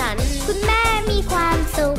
ฉัน คุณแม่มีความสุข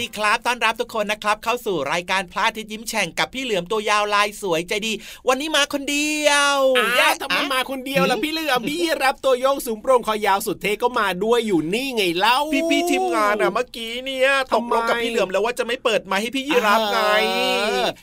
ดีครับต้อนรับทุกคนนะครับ เข้าสู่รายการพระอาทิตย์ยิ้มแฉ่งกับพี่เหลือมตัวยาวลายสวยใจดี วันนี้มาคนเดียวอ้าวทำไมมาคนเดียวแล้วพี่เหลือมพี่รับตัวโยงสูงโปร่งคอยาวสุดเท่ก็มาด้วยอยู่นี่ไงเล่าพี่พี่ๆทีมงานอะเมื่อกี้เนี่ยตกลงกับพี่เหลือมแล้วว่าจะไม่เปิดไมาให้พี่ยีรับไง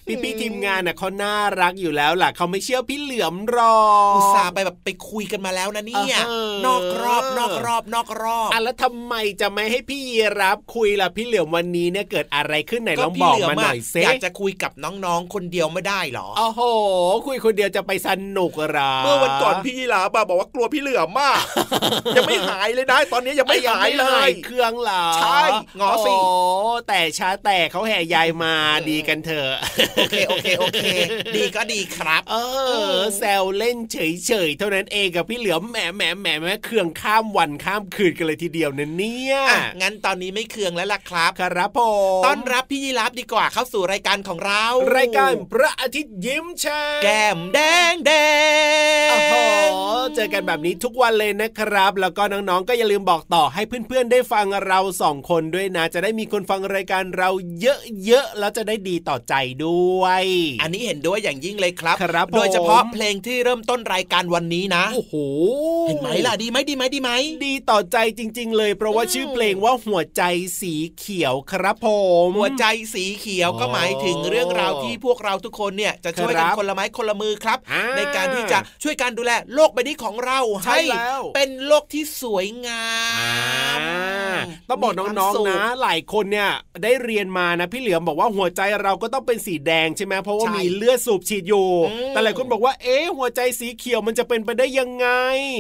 พี่พี่ๆทีมงานน่ะเขาน่ารักอยู่แล้วล่ะเขาไม่เชื่อพี่เหลือมหรอกอุตส่าห์ไปแบบไปคุยกันมาแล้วนะเนี่ยเออนอกรอบนอกรอบนอกรอบอะแล้วทำไมจะไม่ให้พี่ยีรับคุยล่ะพี่เหลือมวันนี้เนี่ยเกิดอะไรขึ้นไหนลองพี่บอกเหลืมาหน่อยเซอยากจะคุยกับน้องๆ คนเดียวไม่ได้หรอโอ้โห คุยคนเดียวจะไปสนุกเหรอเมื่อวันก่อนพี่ยีรับอะบอกว่ากลัวพี่เหลือมมาก ยังไม่หายเลยนะตอนนี้ยังไม่หายเลยเครื่องเหรอใช่งอสิโแต่ช้าแต่เขาแห่ยายมาดีกันเถอะโอเคโอเคโอเค ดีก็ดีครับ เออแซวเล่นเฉยๆเท่านั้นเองกับพี่เหลือมแหมแหมแหมแหมเครื่องข้ามวันข้ามคืนกันเลยทีเดียวนะเนี่ยอะงั้นตอนนี้ไม่เคืองแล้วล่ะครับครับผมต้อนรับพี่ยีรับดีกว่าเข้าสู่รายการของเรา รายการพระอาทิตย์ยิ้มแฉ่งแก้มแดงแดงโอ้โหเจอกันแบบนี้ทุกวันเลยนะครับ แล้วก็น้องๆก็อย่าลืมบอกต่อให้เพื่อนๆได้ฟังเราสองคนด้วยนะ จะได้มีคนฟังรายการเราเยอะๆแล้วจะได้ดีต่อใจด้วย อันนี้เห็นด้วยอย่างยิ่งเลยครับครับโดยเฉพาะผมเพลงที่เริ่มต้นรายการวันนี้นะโอ้โหเห็นไหมล่ะดีไหมดีไหมดีไหมดีต่อใจจริง ๆ เลยเพราะว่าอืมชื่อเพลงว่าหัวใจสีเขียวครับผมหัวใจสีเขียวก็หมายถึงเรื่องราวที่พวกเราทุกคนเนี่ยจะช่วยกันครับคนละไม้คนละมือครับอ่าในการที่จะช่วยกันดูแลโลกใบนี้ของเราใช่ให้แล้วเป็นโลกที่สวยงามอ่าต้องบอกมีความน้องสุขๆนะหลายคนเนี่ยได้เรียนมานะพี่เหลือมบอกว่าหัวใจเราก็ต้องเป็นสีแดงใช่ไหมเพราะว่าใช่มีเลือดสูบฉีดอยู่อืมแต่หลายคนบอกว่าเอ๊ะหัวใจสีเขียวมันจะเป็นไปได้ยังไง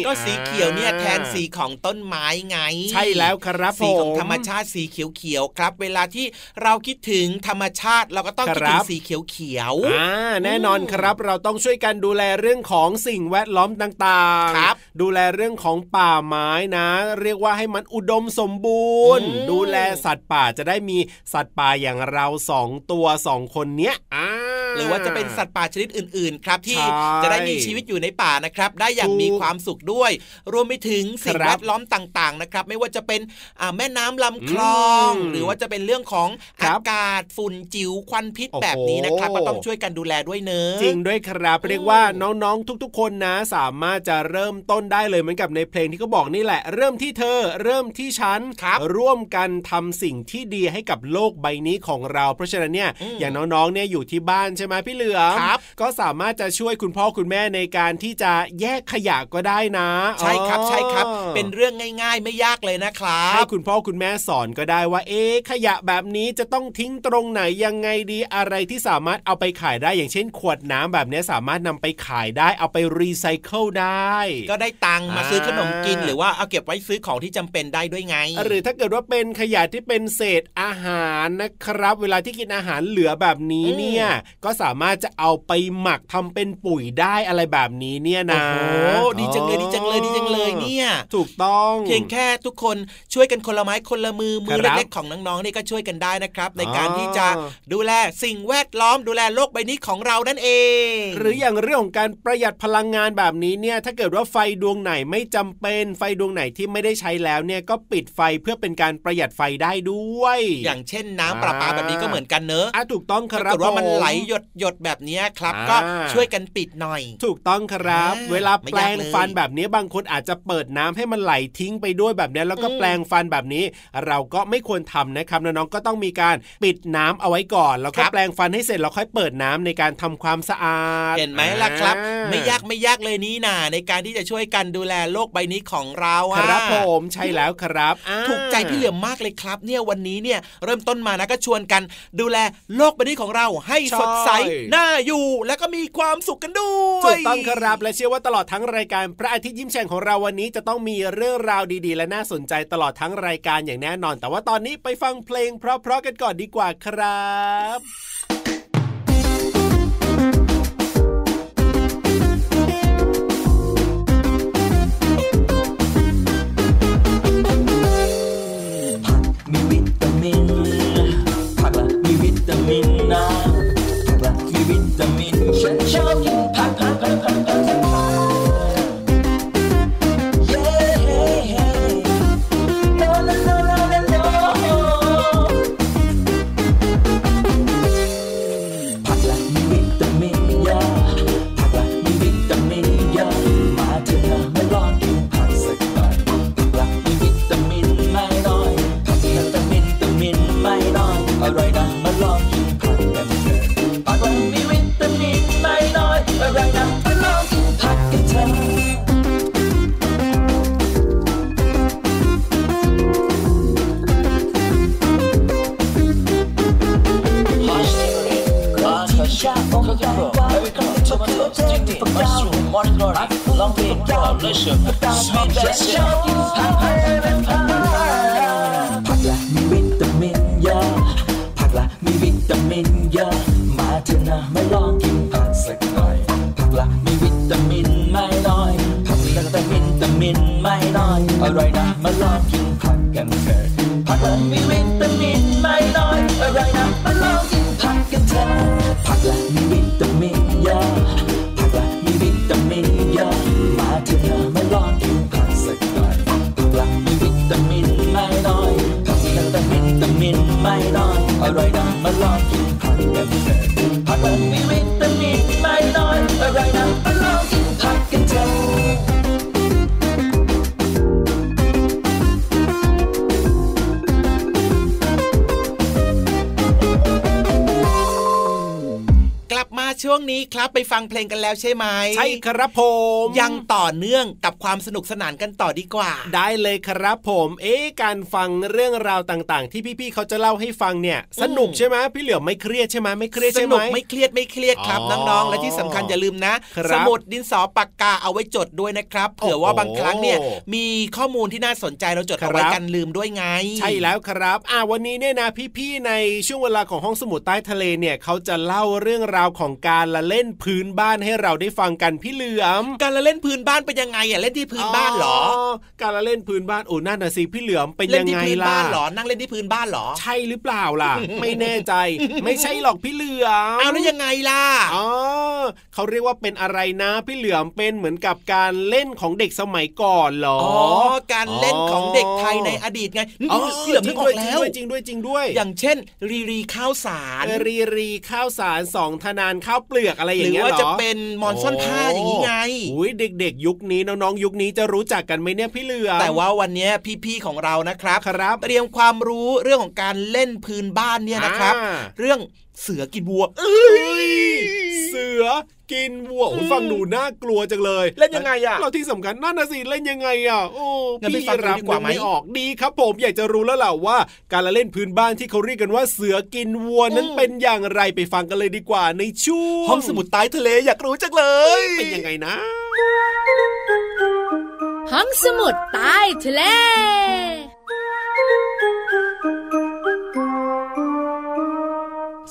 ก็สีเขียวเนี่ยแทนสีของต้นไม้ไง ใช่แล้วครับสีของผมธรรมชาติสีเขียวๆครับเวลาที่เราคิดถึงธรรมชาติ เราก็ต้องคิดครัถึงบสีเขียวอ่าแน่นอนครับเราต้องช่วยกันดูแลเรื่องของสิ่งแวดล้อมต่างๆครับดูแลเรื่องของป่าไม้นะ เรียกว่าให้มันอุดมสมบูรณ์อืมดูแลสัตว์ป่าจะได้มีสัตว์ป่าอย่างเราสองตัวสองคนเนี้ยอ่าๆหรือว่าจะเป็นสัตว์ป่าชนิดอื่น ๆ ครับที่ใช่จะได้มีชีวิตอยู่ในป่านะครับ ได้อย่างถูกมีความสุขด้วย รวมไปถึงสิ่งครับแวดล้อมต่าง ๆ นะครับ ไม่ว่าจะเป็นอ่าแม่น้ำลำคลองอืมหรือว่าจะเป็นเรื่องของครัอาบกาศฝุ่นจิ๋วควันพิษโอ้โหแบบนี้นะครับก็ต้องช่วยกันดูแลด้วยเนอะจริงด้วยครับ เรียกว่าน้องๆทุกๆ คนนะ สามารถจะเริ่มต้นได้เลยเหมือนกับในเพลงที่เขาบอกนี่แหละ เริ่มที่เธอเริ่มที่ฉันครับร่วมกันทำสิ่งที่ดีให้กับโลกใบนี้ของเรา เพราะฉะนั้นเนี่ยอืมอย่างน้องๆเนี่ยอยู่ที่บ้านใช่ไหมพี่เหลือมครับก็สามารถจะช่วยคุณพ่อคุณแม่ในการที่จะแยกขยะก็ได้นะ ใช่ครับใช่ครับอ๋อเป็นเรื่องง่าย ๆ ไม่ยากเลยนะครัให้บคุณพ่อคุณแม่สอนก็ได้ว่าเอ๊ะขยะแบบนี้จะต้องทิ้งตรงไหนยังไงดีอะไรที่สามารถเอาไปขายได้อย่างเช่น ขวดน้ำแบบนี้สามารถนำไปขายได้เอาไปรีไซเคิลได้ ก็ได้ตังค์มาอ่าซื้อขนมกินหรือว่าเอาเก็บไว้ซื้อของที่จำเป็นได้ด้วยไง หรือถ้าเกิดว่าเป็นขยะที่เป็นเศษอาหารนะครับ เวลาที่กินอาหารเหลือแบบนี้เนี่ยก็สามารถจะเอาไปหมักทำเป็นปุ๋ยได้อะไรแบบนี้เนี่ยนะโอ้โหดีจังเลยดีจังเลยดีจังเลยเนี่ย ถูกต้องเพียงแค่ทุกคนช่วยกันคนละไม้คนละมือมือครับเล็กๆของน้องๆนี่ก็ช่วยกันได้นะครับ ในการอ๋อที่จะดูแลสิ่งแวดล้อมดูแลโลกใบนี้ของเรานั่นเอง หรืออย่างเรื่องของการประหยัดพลังงานแบบนี้เนี่ยถ้าเกิดว่าไฟดวงไหนไม่จำเป็นไฟดวงไหนที่ไม่ได้ใช้แล้วเนี่ยก็ปิดไฟเพื่อเป็นการประหยัดไฟได้ด้วย อย่างเช่นน้ำประปาแบบนี้ก็เหมือนกันเนอะอะถูกต้องคถ้ารับเกิดว่ามันผไหลหยดหยดๆแบบนี้ครับอ่าก็ช่วยกันปิดหน่อย ถูกต้องครับอ่าเวลาไม่แปลยากงเลยฟันแบบนี้บางคนอาจจะเปิดน้ำให้มันไหลทิ้งไปด้วยแบบนี้แล้วก็อืมแปลงฟันแบบนี้ เราก็ไม่ควรทำนะครับน้องๆก็ต้องมีการปิดน้ำเอาไว้ก่อน แล้วก็แปลงฟันให้เสร็จแล้วค่อยเปิดน้ำในการทำความสะอาด เห็นไหมล่ะครับอ่ไม่ยากไม่ยากเลยนี่นาในการที่จะช่วยกันดูแลโลกใบนี้ของเราอะครับผมใช่แล้วครับอ่าถูกใจพี่เหลือมมากเลยครับ เนี่ยวันนี้เนี่ยเริ่มต้นมานะก็ชวนกันดูแลโลกใบนี้ของเราให้สดใสน่าอยู่และก็มีความสุขกันด้วยถูกต้องครับและเชื่อว่าตลอดทั้งรายการพระอาทิตย์ยิ้มแฉ่งของเราวันนี้จะต้องมีเรื่องราวดีๆ และน่าสนใจตลอดทั้งรายการอย่างแน่นอน แต่ว่าตอนนี้ไปฟังเพลงเพราะๆกันก่อนดีกว่าครับมีวิตามิน เจอที่ปากก ช่วงนี้ครับไปฟังเพลงกันแล้วใช่ไหมใช่ครับผมยังต่อเนื่องกับความสนุกสนานกันต่อดีกว่า ได้เลยครับผม เอ๊ะการฟังเรื่องราวต่างๆ ที่พี่ๆเขาจะเล่าให้ฟังเนี่ย สนุกใช่ไหมพี่เหลือมไม่เครียดใช่ไหมไม่เครียดสใช่ไหนุมกไม่เครียดไม่เครียดครับอ๋อน้องๆและที่สำคัญอย่าลืมนะครับสมุดดินสอปากกาเอาไว้จดด้วยนะครับเผื่อว่าโอ้โหบางครั้งเนี่ยมีข้อมูลที่น่าสนใจเราจดเอาไว้ครับกันลืมด้วยไง ใช่แล้วครับอ่าวันนี้เนี่ยนะพี่ๆในช่วงเวลาของห้องสมุดใต้ทะเลเนี่ยเขาจะเล่าเรื่องราวของการละเล่นพื้นบ้านให้เราได้ฟังกันพี่เหลือม การละเล่นพื้นบ้านเป็นยังไงอะเล่นที่พื้นบ้านเหรอ การละเล่นพื้นบ้านโอ้นั่นน่ะสิพี่เหลือมเป็นเล่นยังที่ไงพื้นล่ะบ้านเหรอนั่งเล่นที่พื้นบ้านเหรอ ใช่หรือเปล่าล่ะ ไม่แน่ใจ ไม่ใช่หรอกพี่เหลือมเอาแล้วยังไงล่ะอ๋อเขาเรียกว่าเป็นอะไรนะ พี่เหลือมเป็นเหมือนกับการเล่นของเด็กสมัยก่อนเหรออ๋อการเล่นของเด็กไทยในอดีตไงอ๋อเหลือมนึกออกแล้วจริงด้วยจริงด้วยจริงด้วย อย่างเช่น รีรีข้าวสาร รีรีข้าวสารสองธนานข้าวเปลือกอะไรอหย่ารืงอเงี้ยว่าเหรอจะเป็นมอนซ่อนผ้าอย่างนี้ไงอุ้ยเด็ก ๆ ยุคนี้น้องๆยุคนี้จะรู้จักกันไหมเนี่ยพี่เหลือมแต่ว่าวันนี้พี่ๆของเรานะครับครับเตรียมความรู้เรื่องของการเล่นพื้นบ้านเนี่ยนะครับอ่าเรื่องเสือกินวัวเอ้ยเสือ กินวัวโอ้ฟังดูน่ากลัวจังเลยเล่นยังไงอะเราที่สำคัญนั่นนะสิเล่นยังไงอะโอ้งั้นไปพี่ฟังกันรับดีกว่าไหมนึออกดีครับผมอยากจะรู้แล้วล่ะว่า การละเล่นพื้นบ้านที่เขาเรียกกันว่าเสือกินวัวนั้นเป็นอย่างไรไปฟังกันเลยดีกว่าในช่วงห้องสมุดใต้ทะเลอยากรู้จังเลย เป็นยังไงนะ ห้องสมุดใต้ทะเล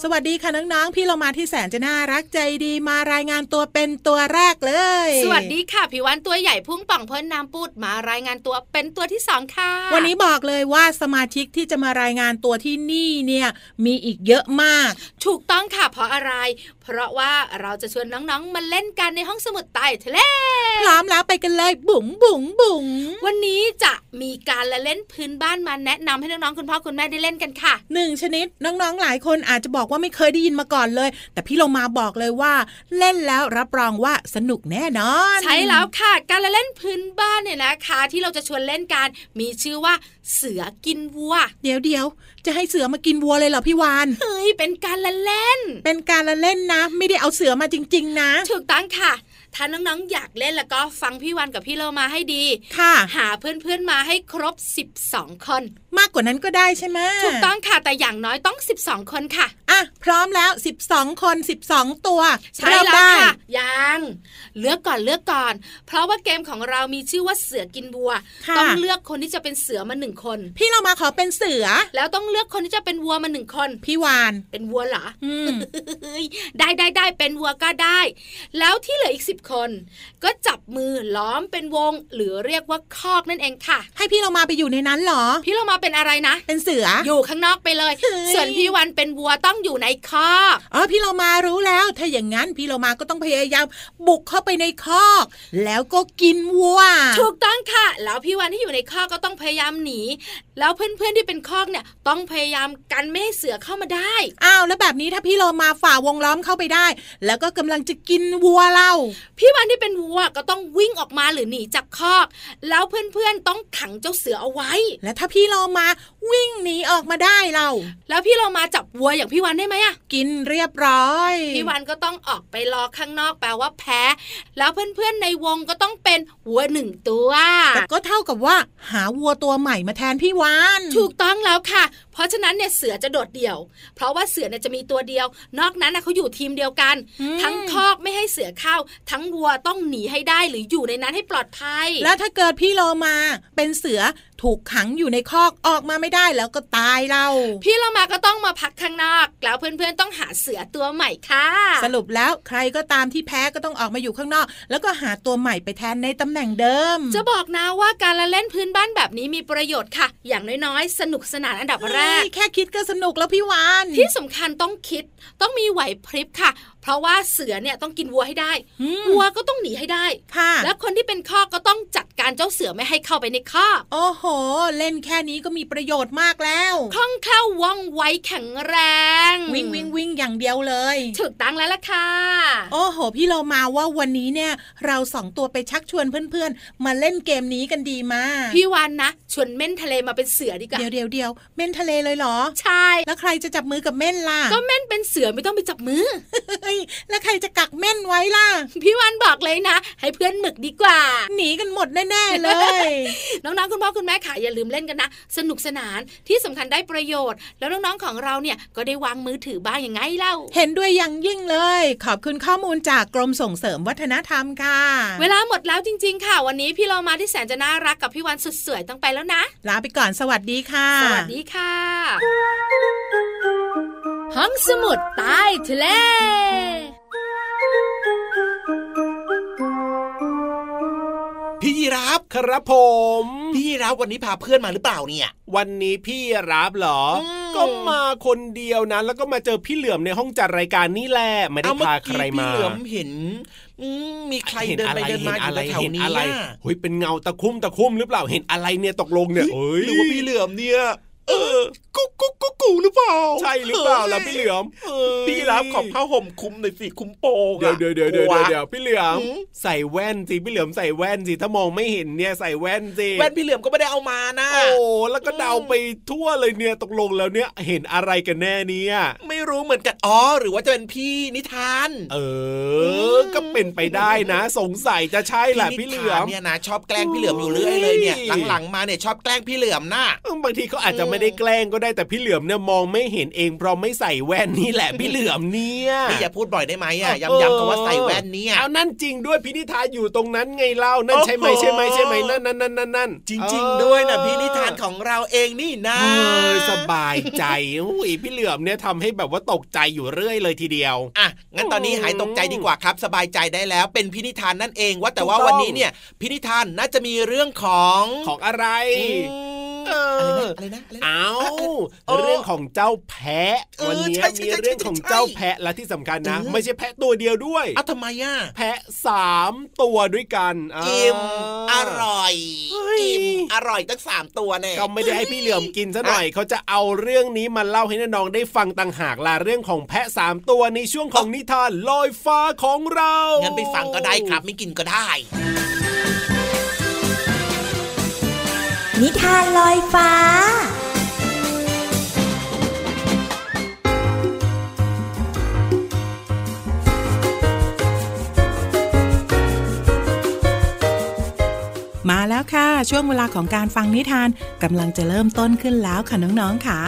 สวัสดีค่ะน้องๆ พี่เรามาที่แสนจะน่ารักใจดีมารายงานตัวเป็นตัวแรกเลย สวัสดีค่ะพี่วันตัวใหญ่พุ่งป่องพ้นน้ำปูดมารายงานตัวเป็นตัวที่สองค่ะ วันนี้บอกเลยว่าสมาชิกที่จะมารายงานตัวที่นี่เนี่ยมีอีกเยอะมาก ถูกต้องค่ะเพราะอะไรเพราะว่าเราจะชวนน้องๆ มาเล่นกันในห้องสมุดใต้ทะเลพร้อมแล้วไปกันเลยบุ๋งบุ๋งบุ๋งวันนี้จะมีการละเล่นพื้นบ้านมาแนะนำให้น้องๆ คุณพ่อคุณแม่ได้เล่นกันค่ะหนึ่งชนิดน้องๆ หลายคนอาจจะบอกว่าไม่เคยได้ยินมาก่อนเลย แต่พี่เรามาบอกเลยว่า เล่นแล้วรับรองว่าสนุกแน่นอน ใช่แล้วค่ะ การละเล่นพื้นบ้านเนี่ยนะคะ ที่เราจะชวนเล่นกันมีชื่อว่าเสือกินวัว เดี๋ยวเดี๋ยวจะให้เสือมากินวัวเลยเหรอพี่วานเฮ้ยเป็นการละเล่น เป็นการละเล่นนะ ไม่ได้เอาเสือมาจริง ๆ นะถูกต้องค่ะ ถ้าน้องๆอยากเล่นแล้วก็ฟังพี่วันกับพี่เรามาให้ดี ค่ะ หาเพื่อนๆมาให้ครบ 12 คน มากกว่านั้นก็ได้ใช่ไหมถูกต้องค่ะ แต่อย่างน้อยต้อง 12 คนค่ะ อะ พร้อมแล้ว 12 คน 12 ตัว ใช่เริ่มแล้วได้ค่ะ ยัง เลือกก่อนเลือกก่อน เพราะว่าเกมของเรามีชื่อว่าเสือกินบัวค่ะต้องเลือกคนที่จะเป็นเสือมาหนึ่งคน พี่เรามาขอเป็นเสือ แล้วต้องเลือกคนที่จะเป็นวัวมาหนึ่งคน พี่วาน เป็นวัวเหรออืมเฮ้ยได้ได้ได้เป็นวัวก็ได้ แล้วที่เหลืออีกสิบคน ก็จับมือล้อมเป็นวง หรือเรียกว่าคอกนั่นเองค่ะ ให้พี่เรามาไปอยู่ในนั้นเหรอ พี่เรามาเป็นอะไรนะ เป็นเสืออยู่ข้างนอกไปเลยเฮ้ยส่วนพี่วันเป็นวัวต้องอยู่ในคอกอ๋อพี่เรามารู้แล้ว ถ้าอย่างนั้นพี่เรามาก็ต้องพยายามบุกเข้าไปในคอก แล้วก็กินวัว ถูกต้องค่ะ แล้วพี่วันที่อยู่ในคอกก็ต้องพยายามหนี แล้วเพื่อนๆที่เป็นคอกเนี่ยต้องพยายามกันไม่ให้เสือเข้ามาได้อ้าวแล้วแบบนี้ถ้าพี่เรามาฝ่าวงล้อมเข้าไปได้ แล้วก็กำลังจะกินวัวเรา พี่วันที่เป็นวัวก็ต้องวิ่งออกมาหรือหนีจากคอก แล้วเพื่อนๆต้องขังเจ้าเสือเอาไว้ และถ้าพี่เรามาวิ่งหนีออกมาได้เรา แล้วพี่เรามาจับวัวอย่างพี่วันได้ไหมอะกินเรียบร้อย พี่วันก็ต้องออกไปรอข้างนอกแปลว่าแพ้ แล้วเพื่อนๆในวงก็ต้องเป็นวัวหนึ่งตัวแต่ก็เท่ากับว่าหาวัวตัวใหม่มาแทนพี่วานถูกต้องแล้วค่ะเพราะฉะนั้นเนี่ยเสือจะโดดเดี่ยว เพราะว่าเสือเนี่ยจะมีตัวเดียว นอกนั้นนะเขาอยู่ทีมเดียวกันอืมทั้งคอกไม่ให้เสือเข้า ทั้งวัวต้องหนีให้ได้หรืออยู่ในนั้นให้ปลอดภัย แล้วถ้าเกิดพี่โลมาเป็นเสือ ถูกขังอยู่ในคอกออกมาไม่ได้แล้วก็ตายเรา พี่เรามาก็ต้องมาพักข้างนอก แล้วเพื่อนๆต้องหาเสือตัวใหม่ค่ะ สรุปแล้วใครก็ตามที่แพ้ก็ต้องออกมาอยู่ข้างนอก แล้วก็หาตัวใหม่ไปแทนในตำแหน่งเดิม จะบอกนะว่าการละเล่นพื้นบ้านแบบนี้มีประโยชน์ค่ะ อย่างน้อยๆ สนุกสนานอันดับแรกเฮ้ยแค่คิดก็สนุกแล้วพี่วานที่สำคัญต้องคิดต้องมีไหวพริบค่ะ เพราะว่าเสือเนี่ยต้องกินวัวให้ได้อืมวัวก็ต้องหนีให้ได้ค่ะและคนที่เป็นคอกก็ต้องจัดการเจ้าเสือไม่ให้เข้าไปในคอกโอ้โห เล่นแค่นี้ก็มีประโยชน์มากแล้วคล่องแคล่วว่องไวแข็งแรง วิ่งวิ่งวิ่งอย่างเดียวเลยถูกตั้งแล้วล่ะค่ะ โอ้โห พี่เรามาว่าวันนี้เนี่ย เราสองตัวไปชักชวนเพื่อนๆ มาเล่นเกมนี้กันดีมาพี่วันนะชวนเม่นทะเลมาเป็นเสือดีกว่าเดี๋ยวเดี๋ยวเดี๋ยวเม่นทะเลเลยเหรอ ใช่ แล้วใครจะจับมือกับเม่นล่ะก็เม่นเป็นเสือไม่ต้องไปจับมือเฮ้ยแล้วใครจะกักเม่นไว้ล่ะ พี่วันบอกเลยนะ ให้เพื่อนหมึกดีกว่า หนีกันหมดแน่ๆเลย น้องๆคุณพ่อคุณแม่ค่ะอย่าลืมเล่นกันนะ สนุกสนานที่สำคัญได้ประโยชน์ แล้วน้องๆของเราเนี่ยก็ได้วางมือถือบ้างอย่างไงเล่า เห็นด้วยอย่างยิ่งเลย ขอบคุณข้อมูลจากกรมส่งเสริมวัฒนธรรมค่ะ เวลาหมดแล้วจริง ๆ ค่ะ วันนี้พี่เรามาที่แสนจะน่ารักกับพี่วันสุดสวยต้องไปแล้วนะ ลาไปก่อนสวัสดีค่ะ สวัสดีค่ะ ห้องสมุดใต้ทะเลพี่ยีรับครับผม พี่ยีรับวันนี้พาเพื่อนมาหรือเปล่าเนี่ย วันนี้พี่รับเหรออืมก็มาคนเดียวนะ แล้วก็มาเจอพี่เหลือมในห้องจัดรายการนี่แหละไม่ได้เอาเมื่อพากี้ใครพี่มาเหลือมเห็นอืมมีใครเดินไปเดินมาอยู่แถวเห็นๆนี้อะไรอะเฮ้ยเป็นเงาตะคุ่มตะคุ่มหรือเปล่าเห็นอะไรเนี่ยตกลงเนี่ยเอ้ยหรือว่าพี่เหลือมเนี่ย เออกุ๊กกุ๊กกุ๊กกูหรือเปล่า ใช่หรือเปล่าล่ะพี่เหลือมเอ้ยพี่รับขอบผ้าห่มคลุมหน่อยสิคลุมโปงเดี๋ยวอะเดี๋ยวเดี๋ยวเดี๋ยวกลัเดี๋ยวพี่เหลือมหืมใส่แว่นสิพี่เหลือมใส่แว่นสิถ้ามองไม่เห็นเนี่ยใส่แว่นสิแว่นพี่เหลือมก็ไม่ได้เอามานะโอ้แล้วก็เดาไปทั่วเลยเนี่ยตกลงแล้วเนี่ยเห็นอะไรกันแน่เนี่ยไม่รู้เหมือนกันอ๋อหรือว่าจะเป็นพี่นิทาน เออ ก็เป็นไปได้นะ สงสัยจะใช่แหละพี่เหลือมเนี่ยนะชอบแกล้งพี่เหลือมอยู่เรื่อยเลยเนี่ยอุ้ยหลังๆมาเนี่ยชอบแกล้งพี่เหลือมน่ะเออบางทีเขาอาจจะไม่ได้แกล้งก็ได้แต่พี่เหลือมเนี่ยมองไม่เห็นเองเพราะไม่ใส่แว่นนี่แหละพี่เหลือมเนี่ยพี่อย่าพูดบ่อยได้ไหมอะย้ำๆคำว่าใส่แว่นเนี่ยเอานั่นจริงด้วยพี่นิทานอยู่ตรงนั้นไงเล่านั่นใช่ไหมโอ้โหใช่ไหมใช่ไหมนั่นนั่นนั่นนั่นนั่นจริง ๆ ด้วยนะพี่นิทานของเราเองนี่นะเออสบายใจอุ้ยพี่เหลือมเนี่ยทำให้แบบว่าตกใจอยู่เรื่อยเลยทีเดียวอะงั้นตอนนี้หายตกใจดีกว่าครับ สบายใจได้แล้วเป็นพินิทานนั่นเองว่าแต่ว่าถูกต้องวันนี้เนี่ยพินิทานน่าจะมีเรื่องของของอะไร อืมเอออะไรนะอะไรนะอะไรนะเอาเออเรื่องของเจ้าแพะเออวันนี้ใช่ใช่มีใช่เรื่องของใช่เจ้าแพะและที่สำคัญนะเออไม่ใช่แพะตัวเดียวด้วยอะทำไมอะแพะสามตัวด้วยกันอิ่มอร่อยเฮ้ยอิ่มอร่อยตั้งสามตัวเนี่ยก็ไม่ได้ให้พี่เหลือมกินซะหน่อยเขาจะเอาเรื่องนี้มาเล่าให้น้องๆได้ฟังต่างหากล่ะเรื่องของแพะสามตัวในช่วงของนิทานลอยฟ้าของเรางั้งั้นไปฟังก็ได้ครับไม่กินก็ได้ นิทานลอยฟ้า มาแล้วค่ะ ช่วงเวลาของการฟังนิทานกำลังจะเริ่มต้นขึ้นแล้วค่ะน้องๆค่ะ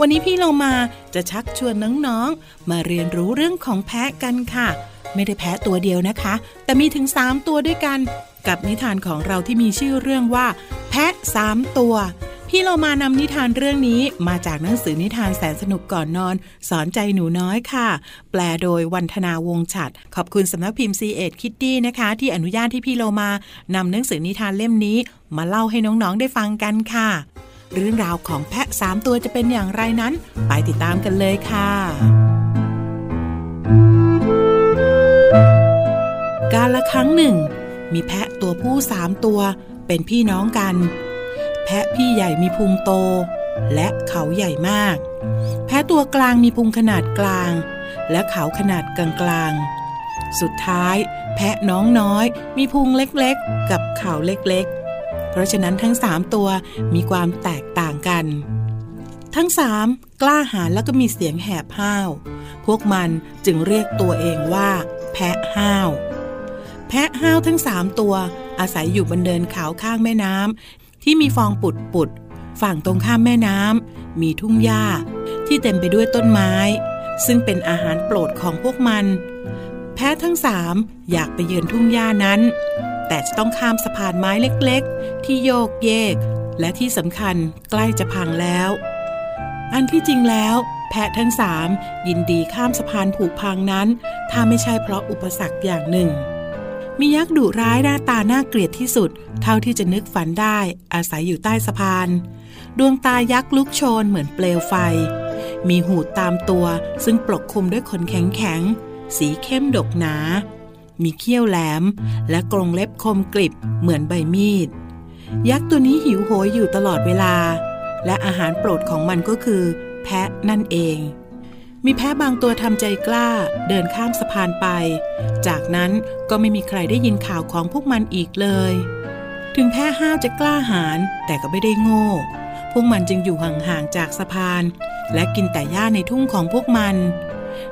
วันนี้พี่เรามาจะชักชวนน้องๆ มาเรียนรู้เรื่องของแพะกันค่ะ ไม่ได้แพะตัวเดียวนะคะ แต่มีถึง 3 ตัวด้วยกัน กับนิทานของเราที่มีชื่อเรื่องว่า แพะ3ตัว พี่เรามานำนิทานเรื่องนี้มาจากหนังสือนิทานแสนสนุกก่อนนอน สอนใจหนูน้อยค่ะ แปลโดยวันธนาวงศ์ฉัด ขอบคุณสำนักพิมพ์ C ีเอ็ดคิตตี้นะคะ ที่อนุญาตให้พี่เรามานำหนังสือนิทานเล่มนี้ มาเล่าให้น้องๆได้ฟังกันค่ะ เรื่องราวของแพะสามตัวจะเป็นอย่างไรนั้น ไปติดตามกันเลยค่ะการละครั้งหนึ่ง มีแพะตัวผู้สามตัว เป็นพี่น้องกัน แพะพี่ใหญ่มีพุงโต และเขาใหญ่มาก แพะตัวกลางมีพุงขนาดกลาง และเขาขนาดกลางๆ สุดท้าย แพะน้องน้อยมีพุงเล็กๆ กับเขาเล็กๆ เพราะฉะนั้นทั้งสามตัวมีความแตกต่างกัน ทั้งสามกล้าหาญแล้วก็มีเสียงแหบห้าว พวกมันจึงเรียกตัวเองว่า แพะห้าว แพะห้าวทั้งสามตัว อาศัยอยู่บนเดินเขาข้างแม่น้ำที่มีฟองปุดปุดฝั่งตรงข้ามแม่น้ำมีทุ่งหญ้า ที่เต็มไปด้วยต้นไม้ ซึ่งเป็นอาหารโปรดของพวกมัน แพะทั้งสามอยากไปเยือนทุ่งหญ้านั้น แต่จะต้องข้ามสะพานไม้เล็กๆ ที่โยกเยก และที่สำคัญใกล้จะพังแล้ว อันที่จริงแล้ว แพะทั้งสามยินดีข้ามสะพานผูกพังนั้น ถ้าไม่ใช่เพราะอุปสรรคอย่างหนึ่ง มียักษ์ดุร้ายหน้าตาน่าเกลียดที่สุด เท่าที่จะนึกฝันได้อาศัยอยู่ใต้สะพาน ดวงตายักษ์ลุกโชนเหมือนเปลวไฟ มีหูตามตัวซึ่งปกคลุมด้วยขนแข็งๆ สีเข้มดกหนา มีเขี้ยวแหลม และกรงเล็บคมกริบเหมือนใบมีด ยักษ์ตัวนี้หิวโหยอยู่ตลอดเวลา และอาหารโปรดของมันก็คือ แพะนั่นเอง มีแพะบางตัวทำใจกล้าเดินข้ามสะพานไป จากนั้นก็ไม่มีใครได้ยินข่าวของพวกมันอีกเลย ถึงแพะห้าวจะกล้าหาญแต่ก็ไม่ได้โง่ พวกมันจึงอยู่ห่างๆจากสะพาน และกินแต่หญ้าในทุ่งของพวกมัน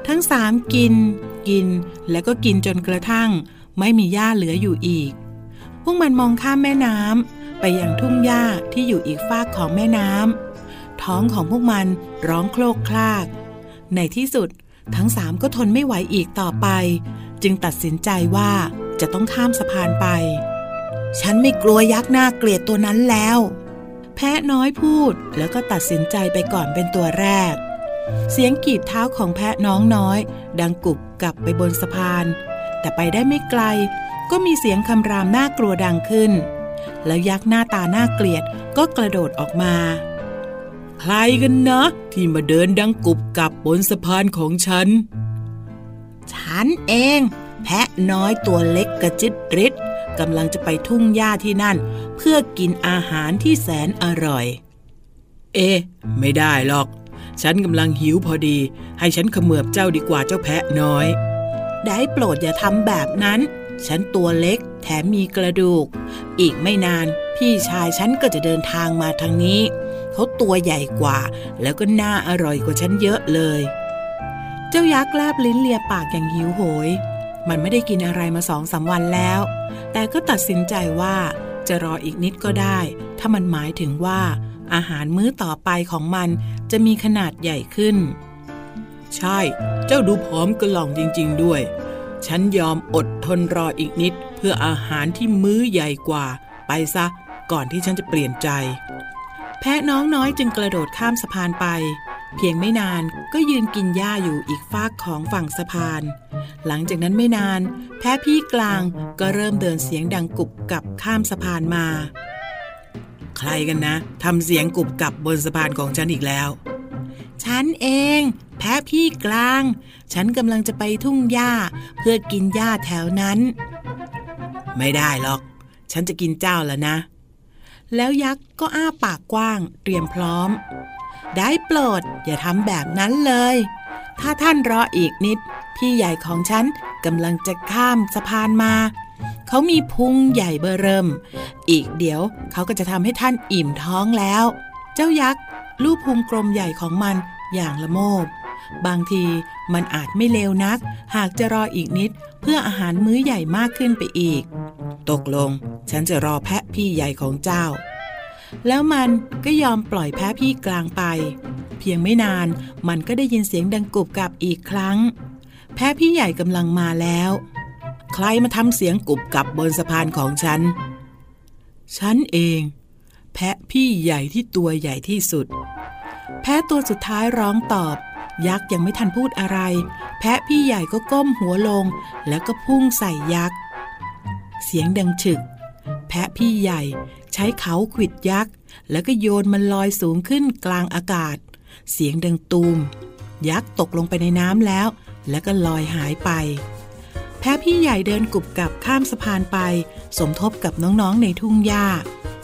ทั้งสามกิน กิน แล้วก็กินจนกระทั่ง ไม่มีหญ้าเหลืออยู่อีก พวกมันมองข้ามแม่น้ำไปยังทุ่งหญ้าที่อยู่อีกฝากของแม่น้ำท้องของพวกมันร้องโคลกคลาก ในที่สุด ทั้งสามก็ทนไม่ไหวอีกต่อไป จึงตัดสินใจว่าจะต้องข้ามสะพานไป ฉันไม่กลัวยักษ์หน้าเกลียดตัวนั้นแล้ว แพะน้อยพูดแล้วก็ตัดสินใจไปก่อนเป็นตัวแรก เสียงกีบเท้าของแพะน้องน้อย ดังกุบกลับไปบนสะพาน แต่ไปได้ไม่ไกล ก็มีเสียงคำรามน่ากลัวดังขึ้น แล้วยักษ์หน้าตาน่าเกลียดก็กระโดดออกมา ใครกันนะ ที่มาเดินดังกุบกับบนสะพานของฉัน ฉันเอง แพะน้อยตัวเล็กกระจิตริดกำลังจะไปทุ่งหญ้าที่นั่น เพื่อกินอาหารที่แสนอร่อย เอ๊ะไม่ได้หรอก ฉันกำลังหิวพอดี ให้ฉันขมือบเจ้าดีกว่าเจ้าแพะน้อย ได้โปรดอย่าทำแบบนั้น ฉันตัวเล็กแถมมีกระดูก อีกไม่นาน พี่ชายฉันก็จะเดินทางมาทางนี้ เขาตัวใหญ่กว่า แล้วก็น่าอร่อยกว่าฉันเยอะเลย เจ้ายักษ์แลบลิ้นเลียปากอย่างหิวโหย มันไม่ได้กินอะไรมาสองสาวันแล้ว แต่ก็ตัดสินใจว่าจะรออีกนิดก็ได้ ถ้ามันหมายถึงว่า อาหารมื้อต่อไปของมันจะมีขนาดใหญ่ขึ้น ใช่ เจ้าดูผอมกระหล่องจริง ๆ ด้วย ฉันยอมอดทนรออีกนิด เพื่ออาหารที่มื้อใหญ่กว่า ไปซะ ก่อนที่ฉันจะเปลี่ยนใจ แพะน้องน้อยจึงกระโดดข้ามสะพานไป เพียงไม่นานก็ยืนกินหญ้าอยู่อีกฟากของฝั่งสะพาน หลังจากนั้นไม่นาน แพะพี่กลางก็เริ่มเดินเสียงดังกุบกับข้ามสะพานมา ใครกันนะทำเสียงกุบกับบนสะพานของฉันอีกแล้ว ฉันเอง แพะพี่กลาง ฉันกำลังจะไปทุ่งหญ้าเพื่อกินหญ้าแถวนั้น ไม่ได้หรอก ฉันจะกินเจ้าแล้วนะ แล้วยักษ์ก็อ้าปากกว้าง เตรียมพร้อม ได้โปรดอย่าทำแบบนั้นเลย ถ้าท่านรออีกนิด พี่ใหญ่ของฉันกำลังจะข้ามสะพานมา เขามีพุงใหญ่เบอเริ่ม อีกเดี๋ยวเขาก็จะทำให้ท่านอิ่มท้องแล้ว เจ้ายักษ์ลูบพุงกลมใหญ่ของมันอย่างละโมบ บางทีมันอาจไม่เลวนัก หากจะรออีกนิด เพื่ออาหารมื้อใหญ่มากขึ้นไปอีก ตกลง ฉันจะรอแพะพี่ใหญ่ของเจ้า แล้วมันก็ยอมปล่อยแพะพี่กลางไป เพียงไม่นานมันก็ได้ยินเสียงดังกุบกับอีกครั้ง แพะพี่ใหญ่กำลังมาแล้ว ใครมาทำเสียงกุบกับบนสะพานของฉัน ฉันเอง แพะพี่ใหญ่ที่ตัวใหญ่ที่สุด แพะตัวสุดท้ายร้องตอบ ยักษ์ยังไม่ทันพูดอะไร แพะพี่ใหญ่ก็ก้มหัวลง แล้วก็พุ่งใส่ยักษ์ เสียงดังฉึก แพะพี่ใหญ่ใช้เขาขวิดยักษ์ แล้วก็โยนมันลอยสูงขึ้นกลางอากาศ เสียงดังตูม ยักษ์ตกลงไปในน้ำแล้ว แล้วก็ลอยหายไป แพะพี่ใหญ่เดินกุบกับข้ามสะพานไป สมทบกับน้องๆในทุ่งหญ้า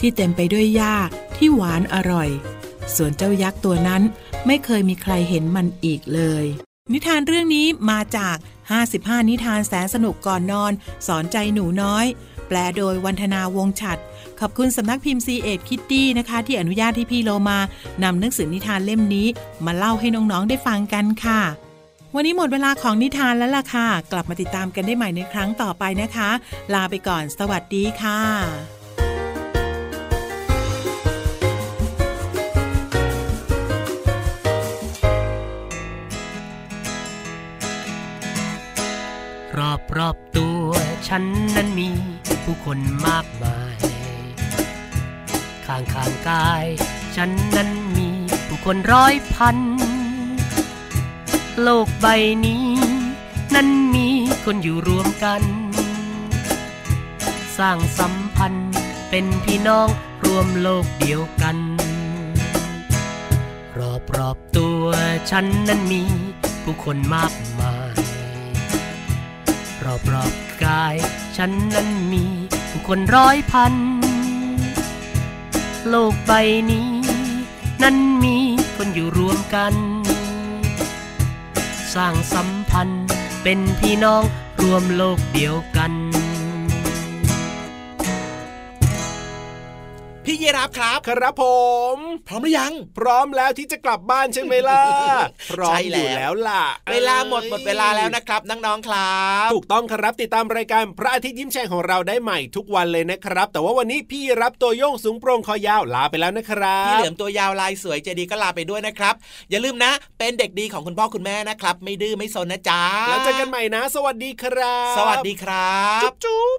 ที่เต็มไปด้วยหญ้าที่หวานอร่อย ส่วนเจ้ายักษ์ตัวนั้นไม่เคยมีใครเห็นมันอีกเลย นิทานเรื่องนี้มาจาก 55 นิทานแสนสนุกก่อนนอน สอนใจหนูน้อย แปลโดยวันธนาวงฉัด ขอบคุณสำนักพิมพ์ซีเอ็ดคิตตี้นะคะ ที่อนุญาตให้พี่โลมานำหนังสือนิทานเล่มนี้ มาเล่าให้น้องๆได้ฟังกันค่ะวันนี้หมดเวลาของนิทานแล้วล่ะค่ะ กลับมาติดตามกันได้ใหม่ในครั้งต่อไปนะคะ ลาไปก่อน สวัสดีค่ะ รอบตัวฉันนั้นมีผู้คนมากมาย ข้างข้างกาย ฉันนั้นมีผู้คนร้อยพัน โลกใบนี้ นั้นมีคนอยู่รวมกัน สร้างสัมพันธ์เป็นพี่น้องรวมโลกเดียวกัน รอบรอบตัวฉันนั้นมีผู้คนมากมาย รอบรอบกาย ฉันนั้นมีคนร้อยพัน โลกใบนี้ นั้นมีคนอยู่รวมกัน สร้างสัมพันธ์เป็นพี่น้องรวมโลกเดียวกัน พี่ยีรับครับ ครับผม พร้อมหรือยัง พร้อมแล้วที่จะกลับบ้านใช่ไหมล่ะ พร้อมใช่อแล้วยู่แล้วล่ะ เวลาหมดหมดเวลาแล้วนะครับน้องๆครับ ถูกต้องครับติดตามรายการพระอาทิตย์ยิ้มแฉ่งของเราได้ใหม่ทุกวันเลยนะครับ แต่ว่าวันนี้พี่รับตัวโยงสูงโปร่งคอยาวลาไปแล้วนะครับพี่เหลือมตัวยาวลายสวยใจดีก็ลาไปด้วยนะครับ อย่าลืมนะ เป็นเด็กดีของคุณพ่อคุณแม่นะครับ ไม่ดื้อไม่ซนนะจ๊ะแล้วเจอกันใหม่นะ สวัสดีครับ สวัสดีครับ จุ๊บจุ๊บ